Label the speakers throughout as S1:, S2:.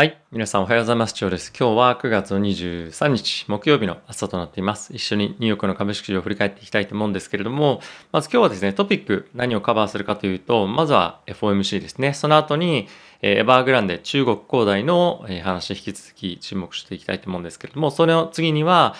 S1: はい。皆さんおはようございます。長です。今日は9月の23日、木曜日の朝となっています。一緒にニューヨークの株式市場を振り返っていきたいと思うんですけれども、まず今日はですね、トピック何をカバーするかというと、まずは FOMC ですね。その後に、エバーグランデ中国恒大の話引き続き注目していきたいと思うんですけれども、それの次には、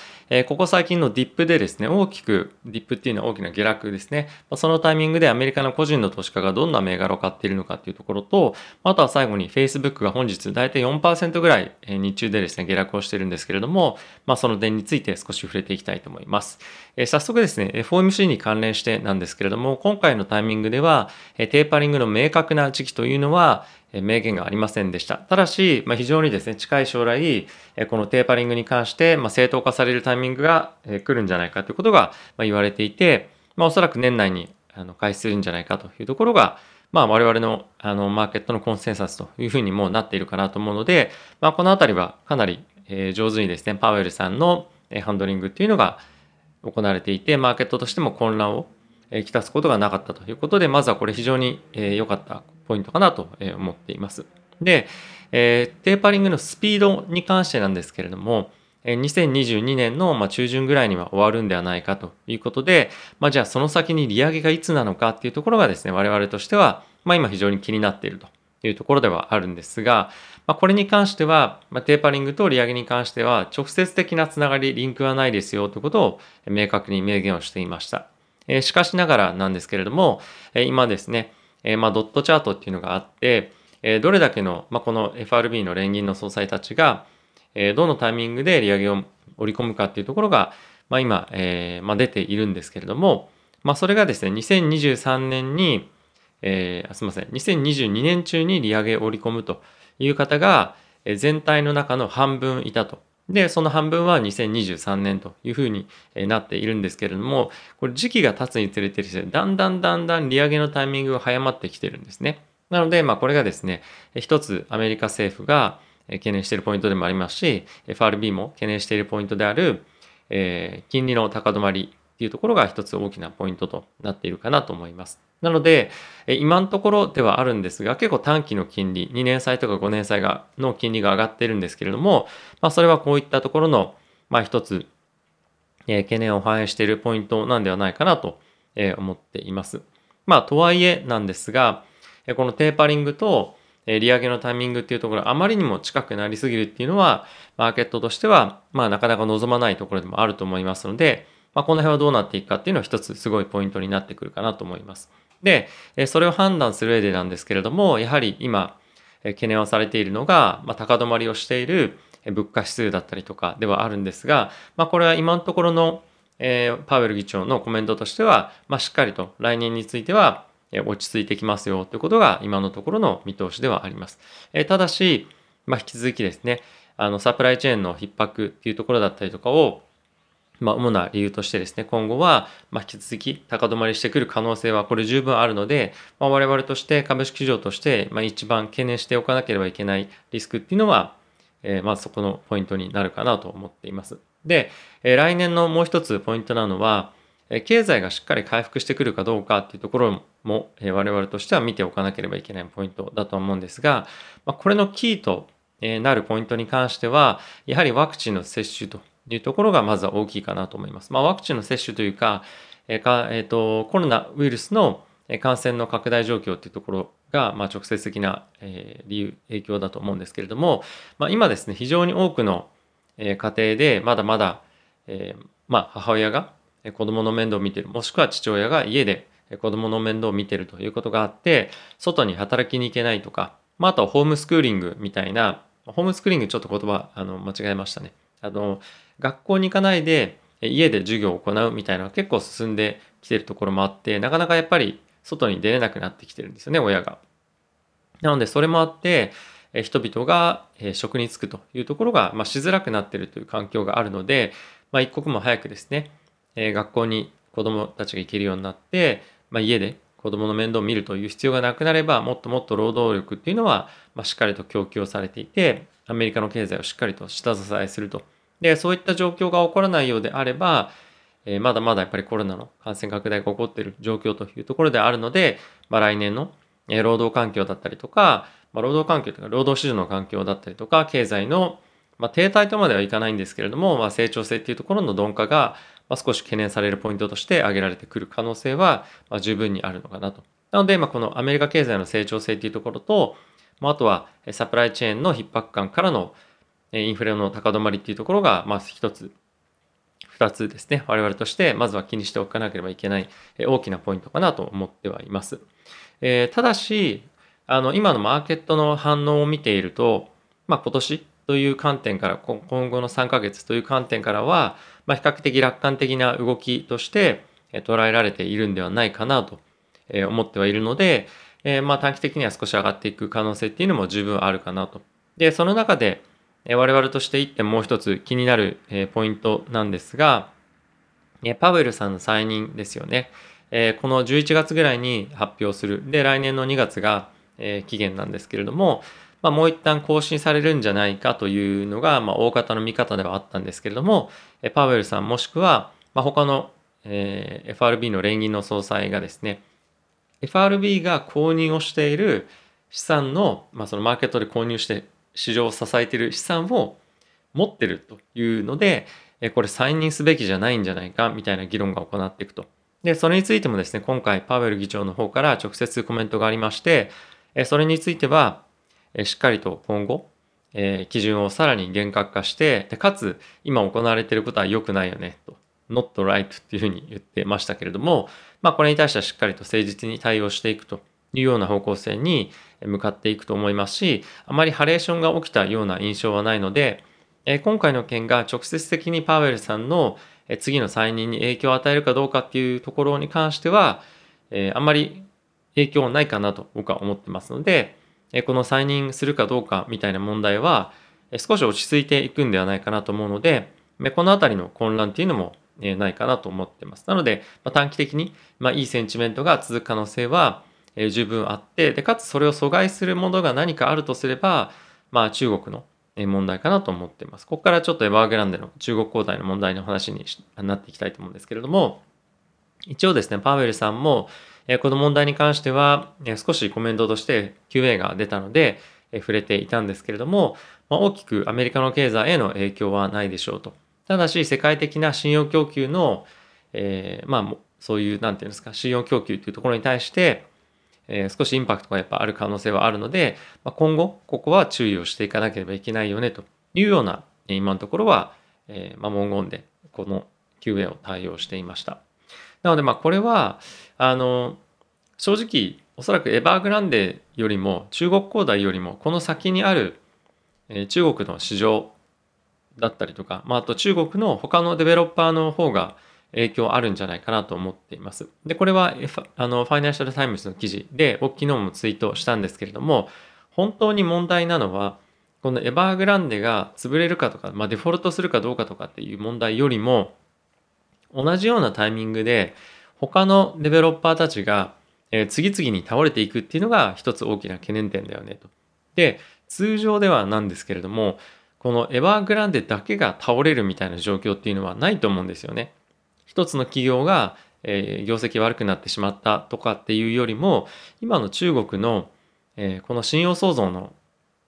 S1: ここ最近のディップでですね、大きく、ディップっていうのは大きな下落ですね。そのタイミングでアメリカの個人の投資家がどんな銘柄を買っているのかっていうところと、あとは最後に Facebook が本日大体4%ぐらい日中でですね、下落をしてるんですけれども、まあその点について少し触れていきたいと思います。早速ですね、FOMC に関連してなんですけれども、今回のタイミングでは、テーパリングの明確な時期というのは、明言がありませんでした。ただし、まあ、非常にですね、近い将来、このテーパリングに関して、まあ、正当化されるタイミングが来るんじゃないかということが言われていて、まあ、おそらく年内に開始するんじゃないかというところが、まあ、我々のあのマーケットのコンセンサスというふうにもなっているかなと思うので、まあ、このあたりはかなり上手にですね、パウエルさんのハンドリングっていうのが行われていて、マーケットとしても混乱をきたすことがなかったということで、まずはこれ非常に良かったポイントかなと思っています。で、え、テーパリングのスピードに関してなんですけれども、2022年の中旬ぐらいには終わるんではないかということで、まあ、じゃあその先に利上げがいつなのかっていうところがですね、我々としては、まあ、今非常に気になっているというところではあるんですが、まあ、これに関しては、まあ、テーパリングと利上げに関しては直接的なつながり、リンクはないですよということを明確に明言をしていました。えしかしながらなんですけれども、え今ですね、えまあ、ドットチャートっていうのがあって、えどれだけの、まあ、この FRB の連銀の総裁たちが、えどのタイミングで利上げを織り込むかっていうところが、まあ、今、えまあ、出ているんですけれども、まあ、それがですね、2023年に、えー、すみません、2022年中に利上げを織り込むという方が、全体の中の半分いたと。で、その半分は2023年というふうになっているんですけれども、これ時期が経つにつれてですね、だんだんだんだん利上げのタイミングが早まってきてるんですね。なので、まあこれがですね、一つアメリカ政府が懸念しているポイントでもありますし、FRB も懸念しているポイントである、えー、金利の高止まりっていうところが一つ大きなポイントとなっているかなと思います。なので、今のところではあるんですが、結構短期の金利、2年債とか5年債がの金利が上がっているんですけれども、まあ、それはこういったところの、まあ、一つ、えー、懸念を反映しているポイントなんではないかなと、思っています。まあ、とはいえなんですが、このテーパリングと利上げのタイミングっていうところあまりにも近くなりすぎるっていうのは、マーケットとしては、まあ、なかなか望まないところでもあると思いますので、まあ、この辺はどうなっていくかっていうのは一つすごいポイントになってくるかなと思います。で、それを判断する上でなんですけれども、やはり今、懸念をされているのが、まあ、高止まりをしている物価指数だったりとかではあるんですが、まあ、これは今のところの、えー、パウエル議長のコメントとしては、まあ、しっかりと来年については落ち着いてきますよということが今のところの見通しではあります。えー、ただし、まあ、引き続きですね、あのサプライチェーンの逼迫っていうところだったりとかをまあ、主な理由としてですね、今後は、ま、引き続き高止まりしてくる可能性はこれ十分あるので、まあ、我々として株式市場として、まあ、一番懸念しておかなければいけないリスクっていうのは、えー、まあそこのポイントになるかなと思っています。で、え、来年のもう一つポイントなのは、え、経済がしっかり回復してくるかどうかっていうところも、え、我々としては見ておかなければいけないポイントだと思うんですが、ま、これのキーとなるポイントに関しては、やはりワクチンの接種というところがまずは大きいかなと思います。まあ、ワクチンの接種というか、えーかえーと、コロナウイルスの感染の拡大状況というところが、まあ、直接的な、えー、理由、影響だと思うんですけれども、まあ、今ですね、非常に多くの、え家庭でまだまだ、えー、まあ、母親が子供の面倒を見ている、もしくは父親が家で子供の面倒を見ているということがあって、外に働きに行けないとか、まあ、あとはホームスクーリングみたいな、ホームスクーリングちょっと言葉あの間違えましたね。あの、学校に行かないで家で授業を行うみたいなのが結構進んできてるところもあって、なかなかやっぱり外に出れなくなってきてるんですよね、親が。なので、それもあって、人々が職に就くというところが、まあ、しづらくなっているという環境があるので、まあ、一刻も早くですね、学校に子供たちが行けるようになって、まあ、家で子供の面倒を見るという必要がなくなれば、もっともっと労働力っていうのは、ま、しっかりと供給をされていて、アメリカの経済をしっかりと下支えするとで、そういった状況が起こらないようであれば、えー、まだまだやっぱりコロナの感染拡大が起こっている状況というところであるので、まあ、来年の労働環境だったりとか、まあ、労働環境とか労働市場の環境だったりとか経済の、まあ、停滞とまではいかないんですけれども、まあ、成長性っていうところの鈍化が、まあ、少し懸念されるポイントとして挙げられてくる可能性は、まあ、十分にあるのかなと。なので、まあ、このアメリカ経済の成長性っていうところと、まあ、あとはサプライチェーンの逼迫感からのインフレの高止まりっていうところが、まあ、一つ2つですね、我々としてまずは気にしておかなければいけない大きなポイントかなと思ってはいます。えー、ただし、あの今のマーケットの反応を見ていると、まあ、今年という観点から今後の3ヶ月という観点からは、まあ、比較的楽観的な動きとして捉えられているんではないかなと思ってはいるので、えー、まあ短期的には少し上がっていく可能性っていうのも十分あるかなと。で、その中で、我々として1点もう一つ気になるポイントなんですが、パウエルさんの再任ですよね。この11月ぐらいに発表する。で、来年の2月が期限なんですけれども、まあ、もう一旦更新されるんじゃないかというのが、まあ、大方の見方ではあったんですけれども、パウエルさんもしくは、まあ、他の、え FRB の連銀の総裁がですね、FRB が購入をしている資産の、まあ、そのマーケットで購入して市場を支えている資産を持ってるというので、これ再任すべきじゃないんじゃないかみたいな議論が行っていくと。で、それについてもですね、今回パウエル議長の方から直接コメントがありまして、それについては、しっかりと今後、基準をさらに厳格化して、かつ今行われていることは良くないよねと。Not right っていうふうに言ってましたけれども、まあこれに対してはしっかりと誠実に対応していくというような方向性に向かっていくと思いますし、あまりハレーションが起きたような印象はないので、今回の件が直接的にパウエルさんの次の再任に影響を与えるかどうかっていうところに関しては、あんまり影響はないかなと僕は思ってますので、この再任するかどうかみたいな問題は少し落ち着いていくんではないかなと思うので、このあたりの混乱っていうのもないかなと思ってます。なのでま、短期的にまいいセンチメントが続く可能性はえ十分あって、で、かつそれを阻害するものが何かあるとすれば、まあ中国の問題かなと思っています。ここからちょっとエバーグランデの中国交代の問題の話になっていきたいと思うんですけれども、一応ですね、パウエルさんも、この問題に関しては少しコメントとして QA が出たので触れていたんですけれども、まあ、大きくアメリカの経済への影響はないでしょうと。ただし世界的な信用供給の、えー、まあそういうなんていうんですか信用供給というところに対してえー、少しインパクトがやっぱある可能性はあるので、まあ、今後ここは注意をしていかなければいけないよねというような今のところは、えー、まあ、文言でこの QA を対応していました。なのでまあこれはあの正直おそらくエバーグランデよりも中国恒大よりもこの先にある、中国の市場だったりとか、まあ、あと中国の他のデベロッパーの方が影響あるんじゃないかなと思っています。で、これはあのファイナンシャルタイムズの記事で、昨日もツイートしたんですけれども、本当に問題なのは、このエバーグランデが潰れるかとか、まあ、デフォルトするかどうかとかっていう問題よりも、同じようなタイミングで他のデベロッパーたちが、え次々に倒れていくっていうのが一つ大きな懸念点だよねと。で、通常ではなんですけれども、このエバーグランデだけが倒れるみたいな状況っていうのはないと思うんですよね。一つの企業が、えー、業績悪くなってしまったとかっていうよりも今の中国の、えー、この信用創造の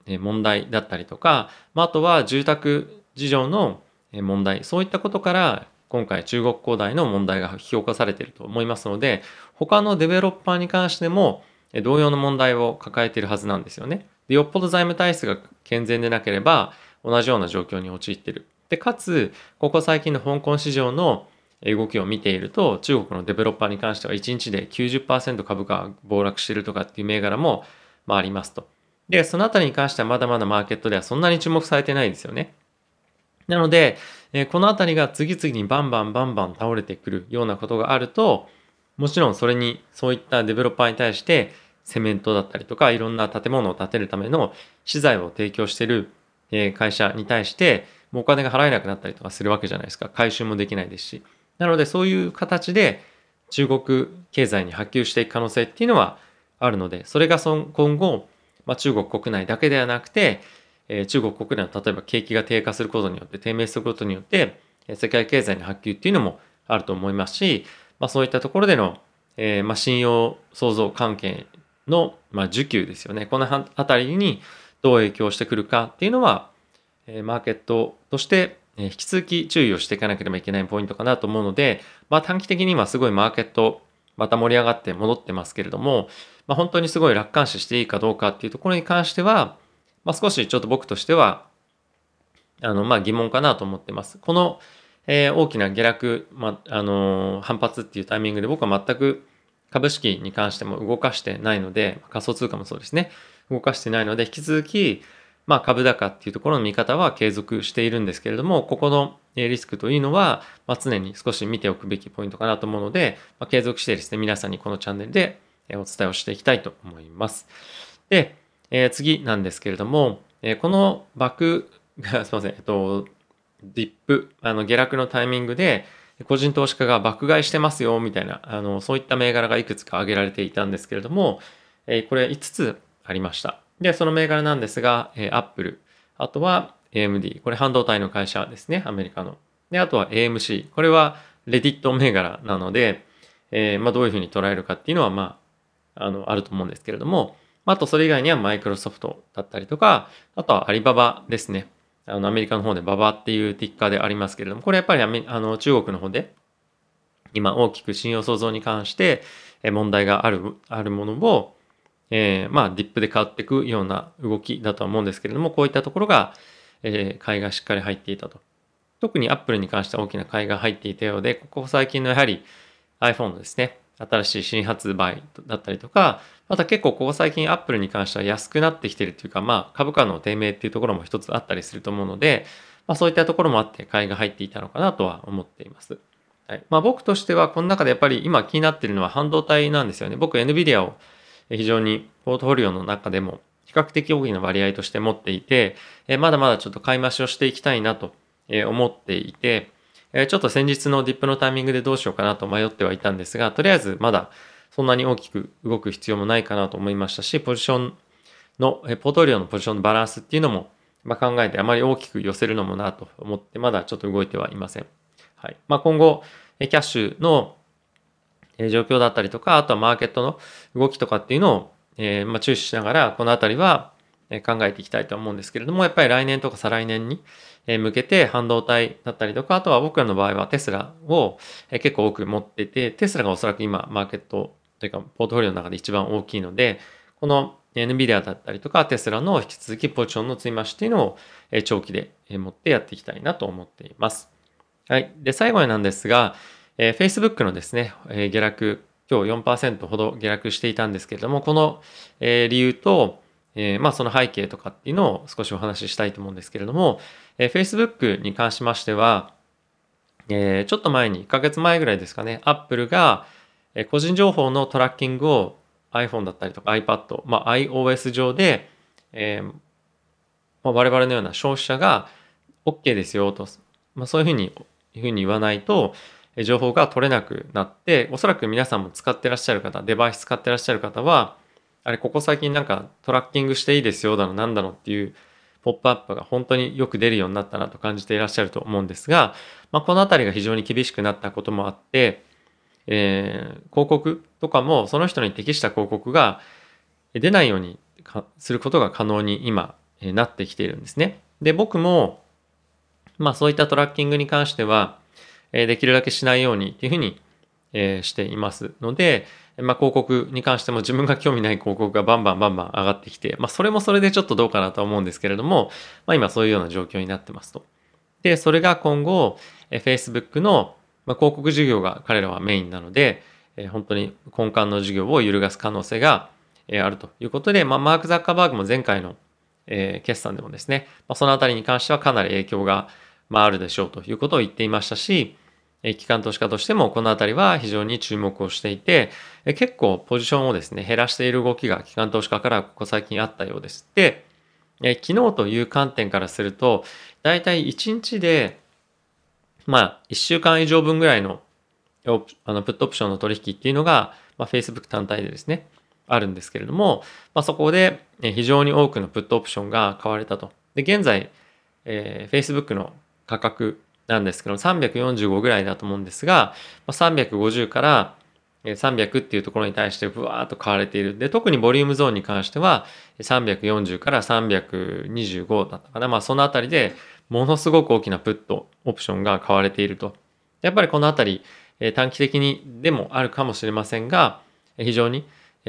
S1: 問題だったりとか、まあ、あとは住宅事情の問題そういったことから今回中国恒大の問題が引き起こされていると思いますので他のデベロッパーに関しても同様の問題を抱えているはずなんですよね。でよっぽど財務体質が健全でなければ同じような状況に陥ってる。でかつここ最近の香港市場の動きを見ていると中国のデベロッパーに関しては1日で90%株価が暴落してるとかっていう銘柄も、まあ、ありますと。で、そのあたりに関してはまだまだマーケットではそんなに注目されてないですよね。なので、えこのあたりが次々にバンバンバンバン倒れてくるようなことがあると、もちろんそれにそういったデベロッパーに対してセメントだったりとかいろんな建物を建てるための資材を提供してる会社に対してもうお金が払えなくなったりとかするわけじゃないですか。回収もできないですし。なのでそういう形で中国経済に波及していく可能性っていうのはあるので、それが今後、まあ、中国国内だけではなくて、中国国内の例えば景気が低下することによって、低迷することによって、世界経済に波及っていうのもあると思いますし、まあ、そういったところでの、えー、まあ、信用創造関係の、ま、需給ですよね。この辺りにどう影響してくるかっていうのは、えマーケットとして引き続き注意をしていかなければいけないポイントかなと思うので、まあ、短期的に今すごいマーケットまた盛り上がって戻ってますけれども、まあ、本当にすごい楽観視していいかどうかっていうところに関しては、まあ、少しちょっと僕としてはあのまあ疑問かなと思ってます。この、えー、大きな下落、まああのー、反発っていうタイミングで僕は全く株式に関しても動かしてないので仮想通貨もそうですね動かしてないので引き続きまあ、株高っていうところの見方は継続しているんですけれども、ここのリスクというのは、まあ、常に少し見ておくべきポイントかなと思うので、まあ、継続してですね、皆さんにこのチャンネルでお伝えをしていきたいと思います。で、えー、次なんですけれども、えー、このバックが、すいません、えっと、ディップ、あの下落のタイミングで、個人投資家が爆買いしてますよ、みたいな、あの、そういった銘柄がいくつか挙げられていたんですけれども、えー、これ5つありました。で、その銘柄なんですが、えー、Apple、あとは AMD、これ半導体の会社ですね、アメリカの。で、あとは AMC、これはレディット銘柄なので、えー、まあ、どういうふうに捉えるかっていうのは、まあ、あの、あると思うんですけれども、あとそれ以外にはマイクロソフトだったりとか、あとはアリババですね。あの、アメリカの方でババっていうティッカーでありますけれども、これやっぱりあの中国の方で、今大きく信用創造に関して問題がある、あるものを、えー、まあ、ディップで変わっていくような動きだとは思うんですけれども、こういったところが、えー、買いがしっかり入っていたと。特に Apple に関しては大きな買いが入っていたようで、ここ最近のやはり iPhone のですね、新しい新発売だったりとか、また結構ここ最近 Apple に関しては安くなってきてるっていうか、まあ株価の低迷っていうところも一つあったりすると思うので、まあそういったところもあって買いが入っていたのかなとは思っています。はい。まあ僕としてはこの中でやっぱり今気になってるのは半導体なんですよね。僕 NVIDIA を非常にポートフォリオの中でも比較的大きな割合として持っていて、まだまだちょっと買い増しをしていきたいなと思っていて、ちょっと先日のディップのタイミングでどうしようかなと迷ってはいたんですが、とりあえずまだそんなに大きく動く必要もないかなと思いましたし、ポジションの、ポートフォリオのポジションのバランスっていうのも、ま考えてあまり大きく寄せるのもなと思って、まだちょっと動いてはいません。はい。まあ、今後、キャッシュの状況だったりとか、あとはマーケットの動きとかっていうのを、えー、まあ、注視しながら、このあたりは考えていきたいと思うんですけれども、やっぱり来年とか再来年に向けて半導体だったりとか、あとは僕らの場合はテスラを結構多く持ってて、テスラがおそらく今マーケットというかポートフォリオの中で一番大きいので、この NVIDIA だったりとかテスラの引き続きポジションの積み増しっていうのを長期で持ってやっていきたいなと思っています。はい。で、最後になんですが、えー、Facebook のですね、えー、下落、今日4%ほど下落していたんですけれども、この、えー、理由と、えー、まあその背景とかっていうのを少しお話ししたいと思うんですけれども、えー、Facebook に関しましては、えー、ちょっと前に、1ヶ月前ぐらいですかね、Apple が、えー、個人情報のトラッキングを iPhone だったりとか iPad、まあ iOS 上で、えーまあ、我々のような消費者が OK ですよと、まあ、そういうふうにいうふうに言わないと、情報が取れなくなって、おそらく皆さんも使ってらっしゃる方、デバイス使ってらっしゃる方は、あれ、ここ最近なんかトラッキングしていいですよだの、なんだのっていうポップアップが本当によく出るようになったなと感じていらっしゃると思うんですが、まあ、このあたりが非常に厳しくなったこともあって、えー、広告とかもその人に適した広告が出ないようにすることが可能に今、えなってきているんですね。で、僕も、まあそういったトラッキングに関しては、えできるだけしないようにっていうふうに、えしていますので、まあ、広告に関しても自分が興味ない広告がバンバンバンバン上がってきて、まあ、それもそれでちょっとどうかなとは思うんですけれども、まあ、今そういうような状況になってますと。で、それが今後、え Facebook の、ま広告事業が彼らはメインなので、え本当に根幹の事業を揺るがす可能性が、えあるということで、まあ、マーク・ザッカーバーグも前回の、え決算でもですね、まそのあたりに関してはかなり影響が、まあ、るでしょうということを言っていましたし、機関投資家としてもこのあたりは非常に注目をしていて、結構ポジションをですね、減らしている動きが機関投資家からここ最近あったようです。で、昨日という観点からすると、だいたい1日で、まあ、1週間以上分ぐらいのあのプットオプションの取引っていうのが、まあ、Facebook 単体でですね、あるんですけれども、まあ、そこで非常に多くのプットオプションが買われたと。で、現在、えー、Facebook の価格なんですけど、345ぐらいだと思うんですが、350から300っていうところに対してブワーッと買われている。で、特にボリュームゾーンに関しては340から325だったかな。まあそのあたりでものすごく大きなプットオプションが買われていると。やっぱりこのあたり短期的にでもあるかもしれませんが、非常に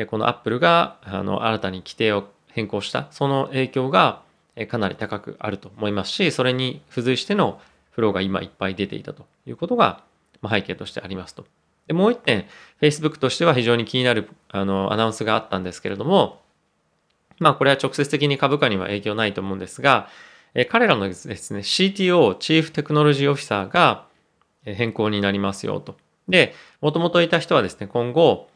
S1: このアップルがあの新たに規定を変更したその影響がかなり高くあると思いますし、それに付随してのフローが今いっぱい出ていたということが背景としてありますと。で、もう一点、Facebook としては非常に気になるあのアナウンスがあったんですけれども、まあこれは直接的に株価には影響ないと思うんですが、え彼らのですね、CTO、チーフテクノロジーオフィサーが変更になりますよと。で、もともといた人はですね、今後、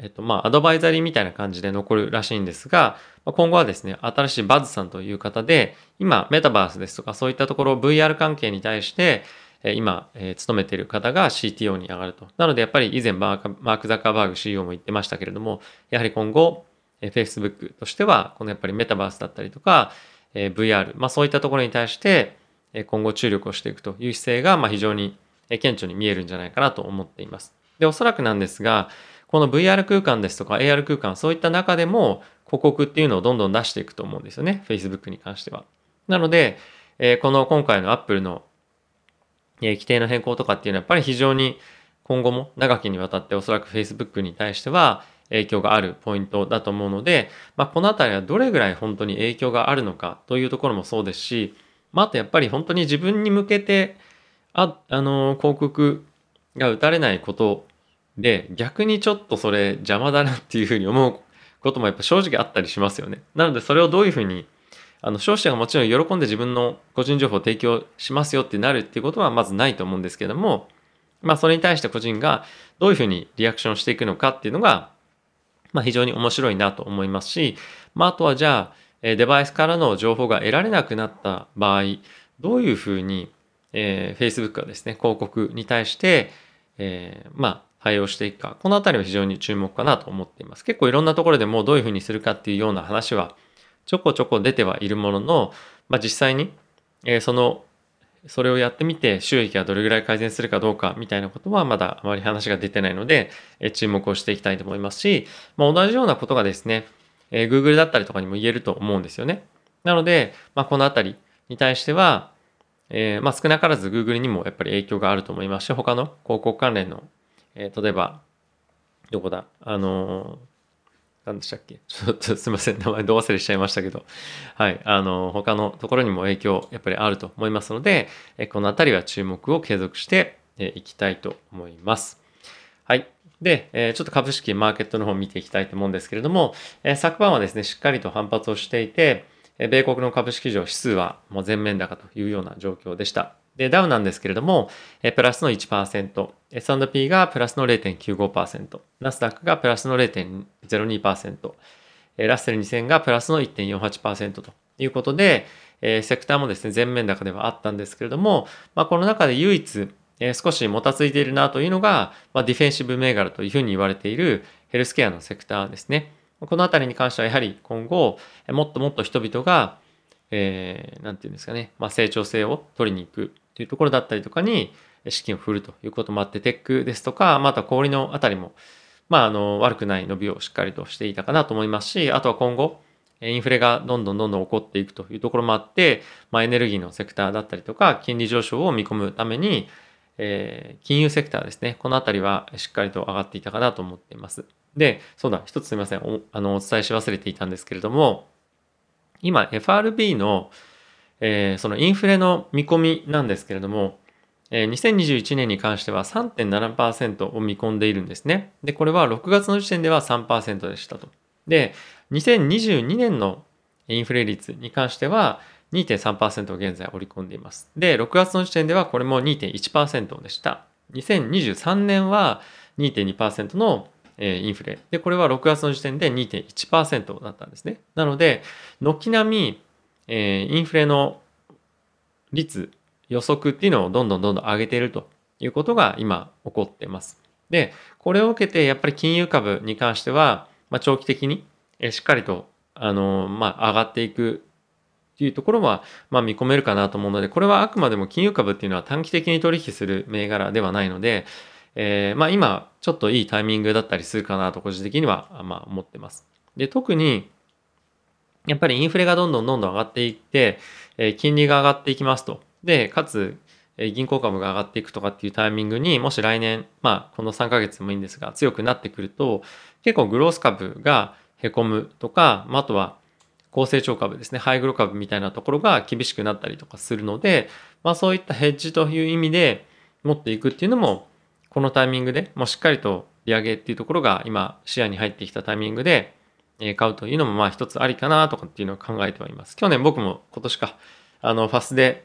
S1: えっと、まあ、アドバイザリーみたいな感じで残るらしいんですが、今後はですね、新しいバズさんという方で、今、メタバースですとか、そういったところ、VR 関係に対して、今、えー、勤めている方が CTO に上がると。なので、やっぱり以前マーク・ザッカーバーグ CEO も言ってましたけれども、やはり今後、えー、Facebook としては、このやっぱりメタバースだったりとか、えー、VR、まあそういったところに対して、え今後注力をしていくという姿勢が、まあ非常に顕著に見えるんじゃないかなと思っています。で、おそらくなんですが、この VR 空間ですとか AR 空間、そういった中でも広告っていうのをどんどん出していくと思うんですよね。Facebook に関しては。なので、えこの今回の Apple のえ規定の変更とかっていうのはやっぱり非常に今後も長きにわたっておそらく Facebook に対しては影響があるポイントだと思うので、まあ、このあたりはどれぐらい本当に影響があるのかというところもそうですし、まあ、あとやっぱり本当に自分に向けてあ、あの広告が打たれないことで逆にちょっとそれ邪魔だなっていうふうに思うこともやっぱ正直あったりしますよね。なのでそれをどういうふうにあの消費者がもちろん喜んで自分の個人情報を提供しますよってなるっていうことはまずないと思うんですけども、まあそれに対して個人がどういうふうにリアクションしていくのかっていうのが、まあ非常に面白いなと思いますし、まああとはじゃあ、デバイスからの情報が得られなくなった場合、どういうふうに、えー、Facebook がですね、広告に対して、えー、まあ対応していくか、このあたりは非常に注目かなと思っています。結構いろんなところでもうどういうふうにするかっていうような話はちょこちょこ出てはいるものの、まあ、実際に、え、そのそれをやってみて収益がどれぐらい改善するかどうかみたいなことはまだあまり話が出てないので、え、注目をしていきたいと思いますし、まあ、同じようなことがですね、え、Google だったりとかにも言えると思うんですよね。なので、まあ、このあたりに対しては、えー、まあ、少なからず Google にもやっぱり影響があると思いますし、他の広告関連の、えー、例えば、どこだあの何でしたっけ？ちょっとすいません。名前どう忘れしちゃいましたけど。はい。あの、他のところにも影響、やっぱりあると思いますので、えこのあたりは注目を継続していきたいと思います。はい。で、えちょっと株式マーケットの方を見ていきたいと思うんですけれども、え昨晩はですね、しっかりと反発をしていて、米国の株式市場指数はもう全面高というような状況でした。で、ダウなんですけれども、えプラスの1%、S&P がプラスの0.95%、ナスダックがプラスの0.02%、ラッセル2000がプラスの1.48%ということで、えセクターもですね、全面高ではあったんですけれども、まあ、この中で唯一、え少しもたついているなというのが、まあ、ディフェンシブ銘柄というふうに言われているヘルスケアのセクターですね。このあたりに関してはやはり今後、もっともっと人々が、えー、なんていうんですかね、まあ、成長性を取りに行くというところだったりとかに資金を振るということもあって、テックですとか、また小売のあたりも、まあ、あの、悪くない伸びをしっかりとしていたかなと思いますし、あとは今後、インフレがどんどんどんどん起こっていくというところもあって、まあ、エネルギーのセクターだったりとか、金利上昇を見込むために、えー、金融セクターですね。このあたりはしっかりと上がっていたかなと思っています。で、そうだ、一つすみませんお。あの、お伝えし忘れていたんですけれども、今、FRB の、えー、そのインフレの見込みなんですけれども、えー、2021年に関しては3.7%を見込んでいるんですね。で、これは6月の時点では3%でしたと。で、2022年のインフレ率に関しては2.3%を現在織り込んでいます。で、6月の時点ではこれも2.1%でした。2023年は2.2%のインフレ。で、これは6月の時点で2.1%だったんですね。なので、軒並みえー、インフレの率、予測っていうのをどんどんどんどん上げているということが今起こっています。で、これを受けてやっぱり金融株に関しては、まあ、長期的にしっかりと、あの、まあ、上がっていくっていうところは、まあ、見込めるかなと思うので、これはあくまでも金融株っていうのは短期的に取引する銘柄ではないので、えー、まあ今ちょっといいタイミングだったりするかなと個人的にはまあ思ってます。で、特にやっぱりインフレがどんどんどんどん上がっていって、え、金利が上がっていきますと。で、かつ、え銀行株が上がっていくとかっていうタイミングにもし来年、まあこの3ヶ月もいいんですが強くなってくると結構グロース株がへこむとか、まあ、あとは高成長株ですね、ハイグロ株みたいなところが厳しくなったりとかするので、まあそういったヘッジという意味で持っていくっていうのもこのタイミングでもうしっかりと利上げっていうところが今視野に入ってきたタイミングで買うというのもまあ一つありかなとかっていうのを考えてはいます。去年僕も今年か、あのファスで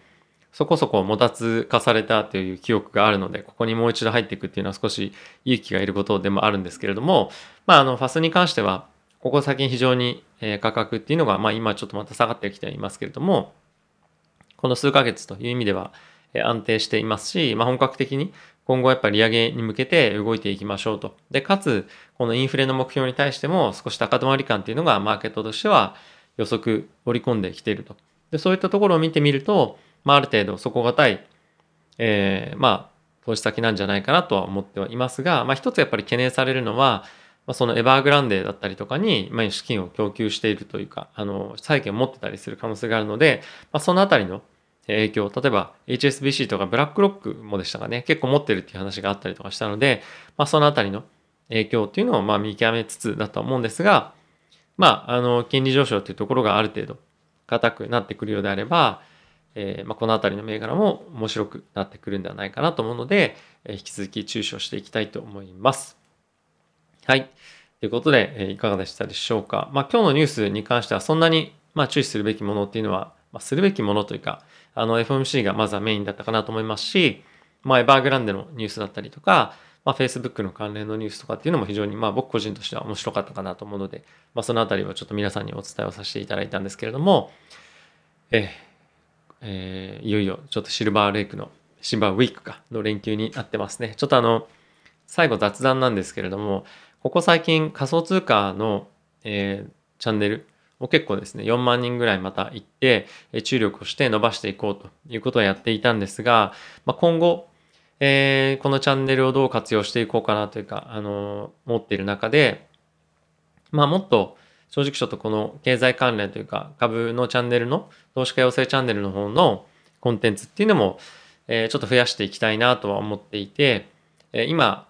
S1: そこそこもたつ化されたという記憶があるので、ここにもう一度入っていくっていうのは少し勇気がいることでもあるんですけれども、まああのファスに関しては、ここ最近非常に価格っていうのが、まあ今ちょっとまた下がってきていますけれども、この数ヶ月という意味では安定していますし、まあ本格的に今後やっぱり利上げに向けて動いていきましょうと。で、かつ、このインフレの目標に対しても少し高止まり感っていうのがマーケットとしては予測織り込んできていると。で、そういったところを見てみると、まあ、ある程度底堅い、えー、まあ、投資先なんじゃないかなとは思ってはいますが、まあ、一つやっぱり懸念されるのは、まあ、そのエバーグランデだったりとかに、まあ、資金を供給しているというか、あの、債券を持ってたりする可能性があるので、まあ、そのあたりの影響、例えば HSBC とかブラックロックもでしたかね、結構持ってるっていう話があったりとかしたので、まあ、そのあたりの影響っていうのをまあ見極めつつだと思うんですが、まあ、あの、金利上昇っていうところがある程度硬くなってくるようであれば、えー、まあ、このあたりの銘柄も面白くなってくるんではないかなと思うので、えー、引き続き注視をしていきたいと思います。はい。ということで、えー、いかがでしたでしょうか。まあ、今日のニュースに関してはそんなに、まあ、注視するべきものっていうのは、まあ、するべきものというか、あの FMC がまずはメインだったかなと思いますし、まあ、エバーグランデのニュースだったりとか、まあ、Facebook の関連のニュースとかっていうのも非常に、まあ、僕個人としては面白かったかなと思うので、まあ、そのあたりはちょっと皆さんにお伝えをさせていただいたんですけれども、ええー、いよいよちょっとシルバーレイクの、シルバーウィークかの連休になってますね。ちょっとあの、最後雑談なんですけれども、ここ最近仮想通貨の、えー、チャンネルを結構ですね、4万人ぐらいまた行って、注力をして伸ばしていこうということをやっていたんですが、まあ、今後、えー、このチャンネルをどう活用していこうかなというか、あのー、持っている中で、まあもっと正直ちょっとこの経済関連というか株のチャンネルの投資家養成チャンネルの方のコンテンツっていうのも、えー、ちょっと増やしていきたいなとは思っていて、え、今、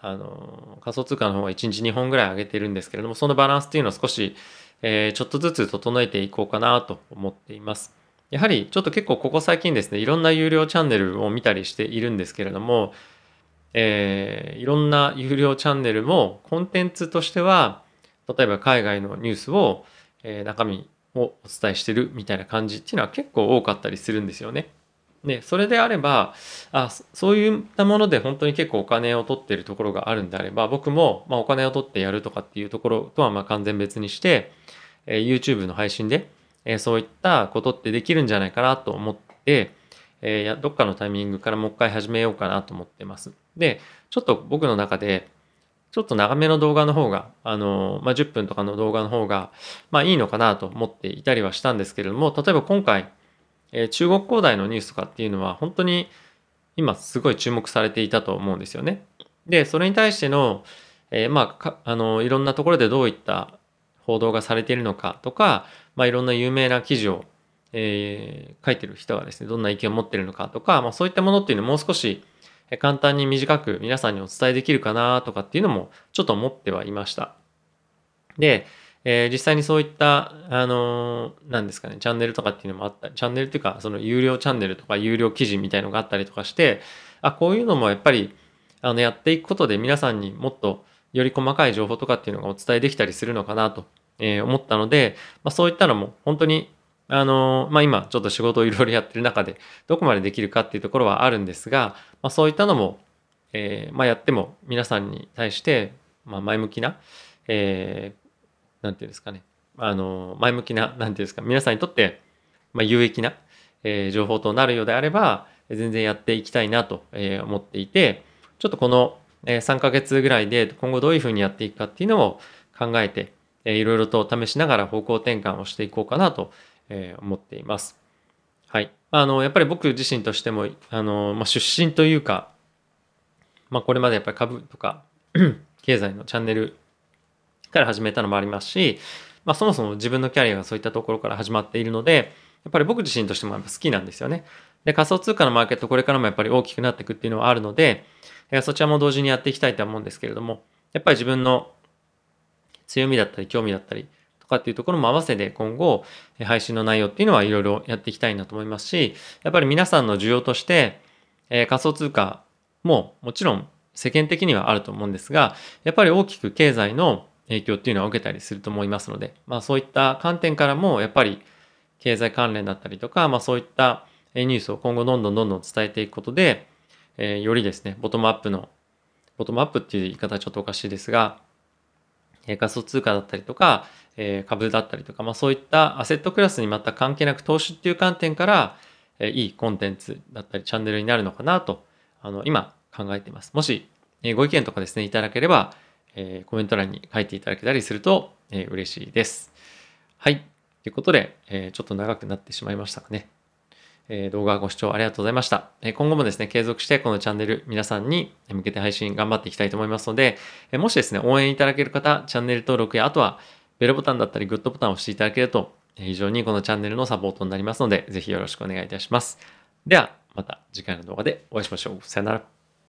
S1: あの、仮想通貨の方は1日2本ぐらい上げてるんですけれども、そのバランスっていうのを少し、えー、ちょっとずつ整えていこうかなと思っています。やはりちょっと結構ここ最近ですね、いろんな有料チャンネルを見たりしているんですけれども、えー、いろんな有料チャンネルもコンテンツとしては、例えば海外のニュースを、えー、中身をお伝えしてるみたいな感じっていうのは結構多かったりするんですよね。で、それであれば、あ、そういったもので本当に結構お金を取っているところがあるんであれば、僕も、ま、お金を取ってやるとかっていうところとはま完全別にして、え、YouTube の配信で、えそういったことってできるんじゃないかなと思って、えー、どっかのタイミングからもう一回始めようかなと思ってます。で、ちょっと僕の中で、ちょっと長めの動画の方が、あの、まあ、10分とかの動画の方が、まあいいのかなと思っていたりはしたんですけれども、例えば今回、え、中国恒大のニュースとかっていうのは本当に今すごい注目されていたと思うんですよね。で、それに対しての、えー、まあ、あの、いろんなところでどういった報道がされているのかとか、まあ、いろんな有名な記事を、えー、書いてる人がですね、どんな意見を持ってるのかとか、まあ、そういったものっていうのをもう少し簡単に短く皆さんにお伝えできるかなとかっていうのもちょっと思ってはいました。で、えー、実際にそういった、あのー、なんですかね、チャンネルとかっていうのもあったり、チャンネルっていうか、その有料チャンネルとか有料記事みたいのがあったりとかして、あ、こういうのもやっぱり、あの、やっていくことで皆さんにもっとより細かい情報とかっていうのがお伝えできたりするのかなとえー、思ったので、まあ、そういったのも本当にあのまあ、今ちょっと仕事をいろいろやってる中でどこまでできるかっていうところはあるんですが、まあ、そういったのも、えー、まあ、やっても皆さんに対して、まあ、前向きな、えー、なんていうんですかね、あの前向きな、なんていうんですか、皆さんにとって、まあ、有益な、えー、情報となるようであれば、全然やっていきたいなと思っていて、ちょっとこの3ヶ月ぐらいで今後どういうふうにやっていくかっていうのを考えて、いろいろと試しながら方向転換をしていこうかなと思っています。はい。あの、やっぱり僕自身としても、あの、まあ、出身というか、まあこれまでやっぱり株とか 経済のチャンネルから始めたのもありますし、まあそもそも自分のキャリアがそういったところから始まっているので、やっぱり僕自身としてもやっぱ好きなんですよね。で、仮想通貨のマーケットこれからもやっぱり大きくなっていくっていうのはあるので、そちらも同時にやっていきたいと思うんですけれども、やっぱり自分の強みだったり興味だったりとかっていうところも合わせて今後配信の内容っていうのはいろいろやっていきたいなと思いますし、やっぱり皆さんの需要として、え仮想通貨ももちろん世間的にはあると思うんですが、やっぱり大きく経済の影響っていうのは受けたりすると思いますので、まあそういった観点からもやっぱり経済関連だったりとか、まあそういったニュースを今後どんどんどんどん伝えていくことで、えー、よりですね、ボトムアップの、ボトムアップっていう言い方はちょっとおかしいですが、え仮想通貨だったりとか、え、株だったりとか、まあそういったアセットクラスに全く関係なく投資っていう観点から、え、いいコンテンツだったりチャンネルになるのかなと、あの、今考えています。もし、え、ご意見とかですね、いただければ、えー、コメント欄に書いていただけたりすると、えー、嬉しいです。はい。ということで、え、ちょっと長くなってしまいましたかね。え、動画ご視聴ありがとうございました。え、今後もですね、継続してこのチャンネル皆さんに向けて配信頑張っていきたいと思いますので、え、もしですね、応援いただける方、チャンネル登録や、あとはベルボタンだったりグッドボタンを押していただけると、非常にこのチャンネルのサポートになりますので、ぜひよろしくお願いいたします。では、また次回の動画でお会いしましょう。さよなら。